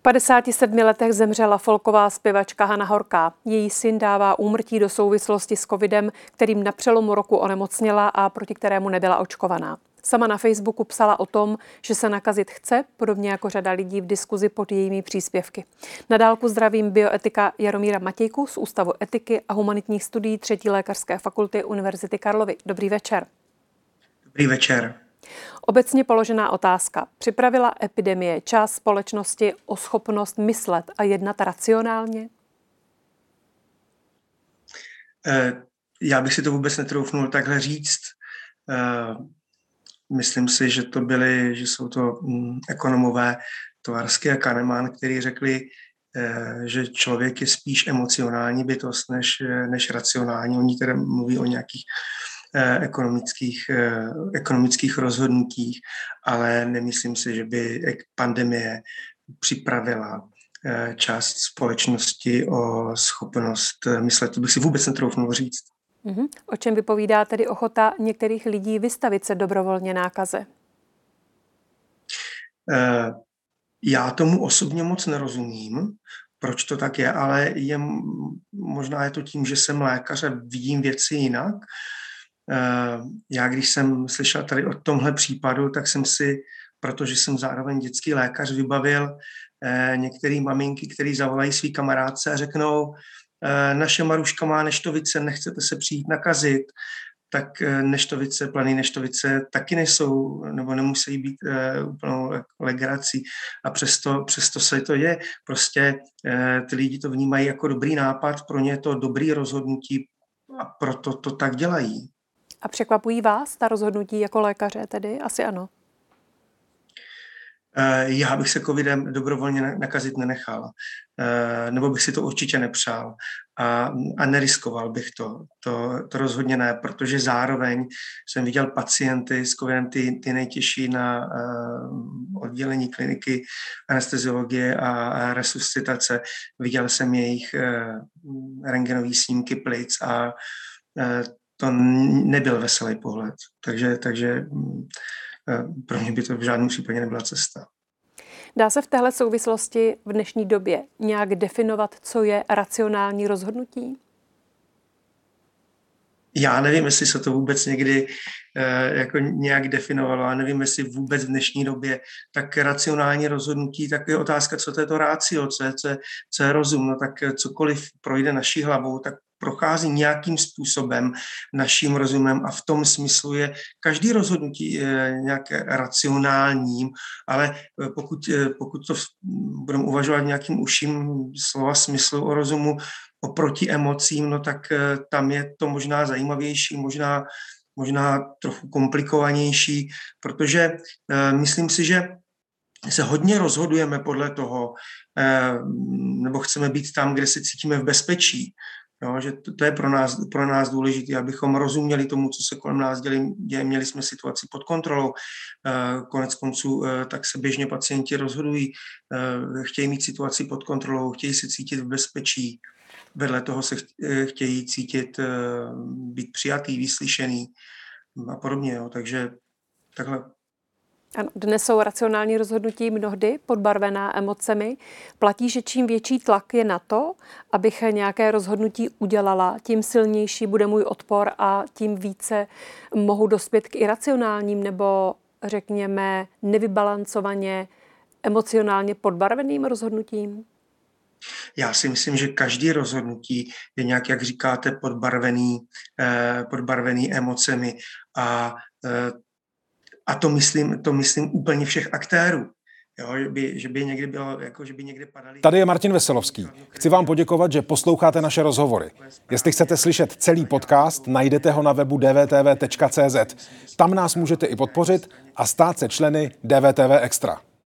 V 57 letech zemřela folková zpěvačka Hana Horká. Její syn dává úmrtí do souvislosti s covidem, kterým na přelomu roku onemocněla a proti kterému nebyla očkovaná. Sama na Facebooku psala o tom, že se nakazit chce, podobně jako řada lidí v diskuzi pod jejími příspěvky. Na dálku zdravím bioetika Jaromíra Matějku z Ústavu etiky a humanitních studií třetí lékařské fakulty Univerzity Karlovy. Dobrý večer. Dobrý večer. Obecně položená otázka. Připravila epidemie část společnosti o schopnost myslet a jednat racionálně? Eh, já bych si to vůbec netroufnul takhle říct. Eh, myslím si, že to byly, že jsou to mm, ekonomové Tovarsky a Kahneman, kteří řekli, eh, že člověk je spíš emocionální bytost než, než racionální. Oni tedy mluví o nějakých ekonomických, eh, ekonomických rozhodnutích, ale nemyslím si, že by pandemie připravila eh, část společnosti o schopnost myslet. To bych si vůbec netroufnul říct. Mm-hmm. O čem vypovídá tedy ochota některých lidí vystavit se dobrovolně nákaze? Já tomu osobně moc nerozumím, proč to tak je, ale je, možná je to tím, že jsem lékař a vidím věci jinak. Eh, já když jsem slyšel tady o tomhle případu, tak jsem si, protože jsem zároveň dětský lékař, vybavil eh, některé maminky, které zavolají svý kamarádce a řeknou, eh, naše Maruška má neštovice, nechcete se přijít nakazit, tak neštovice, planý neštovice taky nejsou nebo nemusí být úplnou legrací a přesto, přesto se to je. Prostě ty lidi to vnímají jako dobrý nápad, pro ně je to dobrý rozhodnutí a proto to tak dělají. A překvapují vás ta rozhodnutí jako lékaře tedy? Asi ano. Eh, já bych se covidem dobrovolně nakazit nenechal, eh, nebo bych si to určitě nepřál a, a neriskoval bych to. to. To rozhodně ne, protože zároveň jsem viděl pacienty s covidem ty, ty nejtěžší na uh, oddělení kliniky anesteziologie a, resuscitace. Viděl jsem jejich rengenové snímky plic a to nebyl veselý pohled. Takže, takže mm, eh, pro mě by to v žádném případě nebyla cesta. Dá se v téhle souvislosti v dnešní době nějak definovat, co je racionální rozhodnutí? Já nevím, jestli se to vůbec někdy eh, jako nějak definovalo a nevím, jestli vůbec v dnešní době tak racionální rozhodnutí, tak je otázka, co to je to rácio, co je, co je, co je rozum. No tak cokoliv projde naší hlavou, tak prochází nějakým způsobem naším rozumem a v tom smyslu je každý rozhodnutí nějaké racionálním, ale eh, pokud, eh, pokud to budeme uvažovat nějakým uším slova smyslu o rozumu oproti emocím, no tak eh, tam je to možná zajímavější, možná, možná trochu komplikovanější, protože myslím si, že se hodně rozhodujeme podle toho, nebo chceme být tam, kde se cítíme v bezpečí. Jo, že to, to je pro nás, pro nás důležité, abychom rozuměli tomu, co se kolem nás děje, měli jsme situaci pod kontrolou. Eh, konec konců eh, tak se běžně pacienti rozhodují, eh, chtějí mít situaci pod kontrolou, chtějí se cítit v bezpečí, vedle toho se chtějí cítit, být přijatý, vyslyšený a podobně. Jo. Takže takhle ano, dnes jsou racionální rozhodnutí mnohdy podbarvená emocemi. Platí, že čím větší tlak je na to, abych nějaké rozhodnutí udělala, tím silnější bude můj odpor a tím více mohu dospět k iracionálním nebo řekněme nevybalancovaně emocionálně podbarveným rozhodnutím? Já si myslím, že každý rozhodnutí je nějak, jak říkáte, podbarvený, eh, podbarvený emocemi a eh, a to myslím, to myslím úplně všech aktérů. Jo, že, by, že by někdy bylo, jako, že by někdy padali... Tady je Martin Veselovský. Chci vám poděkovat, že posloucháte naše rozhovory. Jestli chcete slyšet celý podcast, najdete ho na webu dvtv.cz. Tam nás můžete i podpořit a stát se členy DVTV Extra.